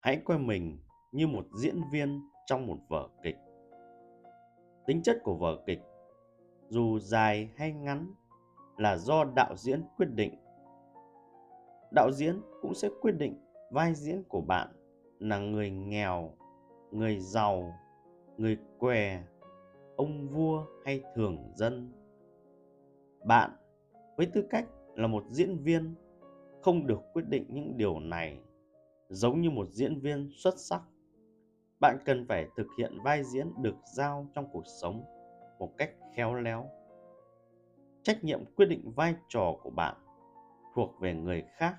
hãy coi mình như một diễn viên trong một vở kịch. Tính chất của vở kịch, dù dài hay ngắn, là do đạo diễn quyết định. Đạo diễn cũng sẽ quyết định vai diễn của bạn là người nghèo, người giàu, người què, ông vua hay thường dân. Bạn với tư cách là một diễn viên không được quyết định những điều này giống như một diễn viên xuất sắc. Bạn cần phải thực hiện vai diễn được giao trong cuộc sống một cách khéo léo. Trách nhiệm quyết định vai trò của bạn thuộc về người khác.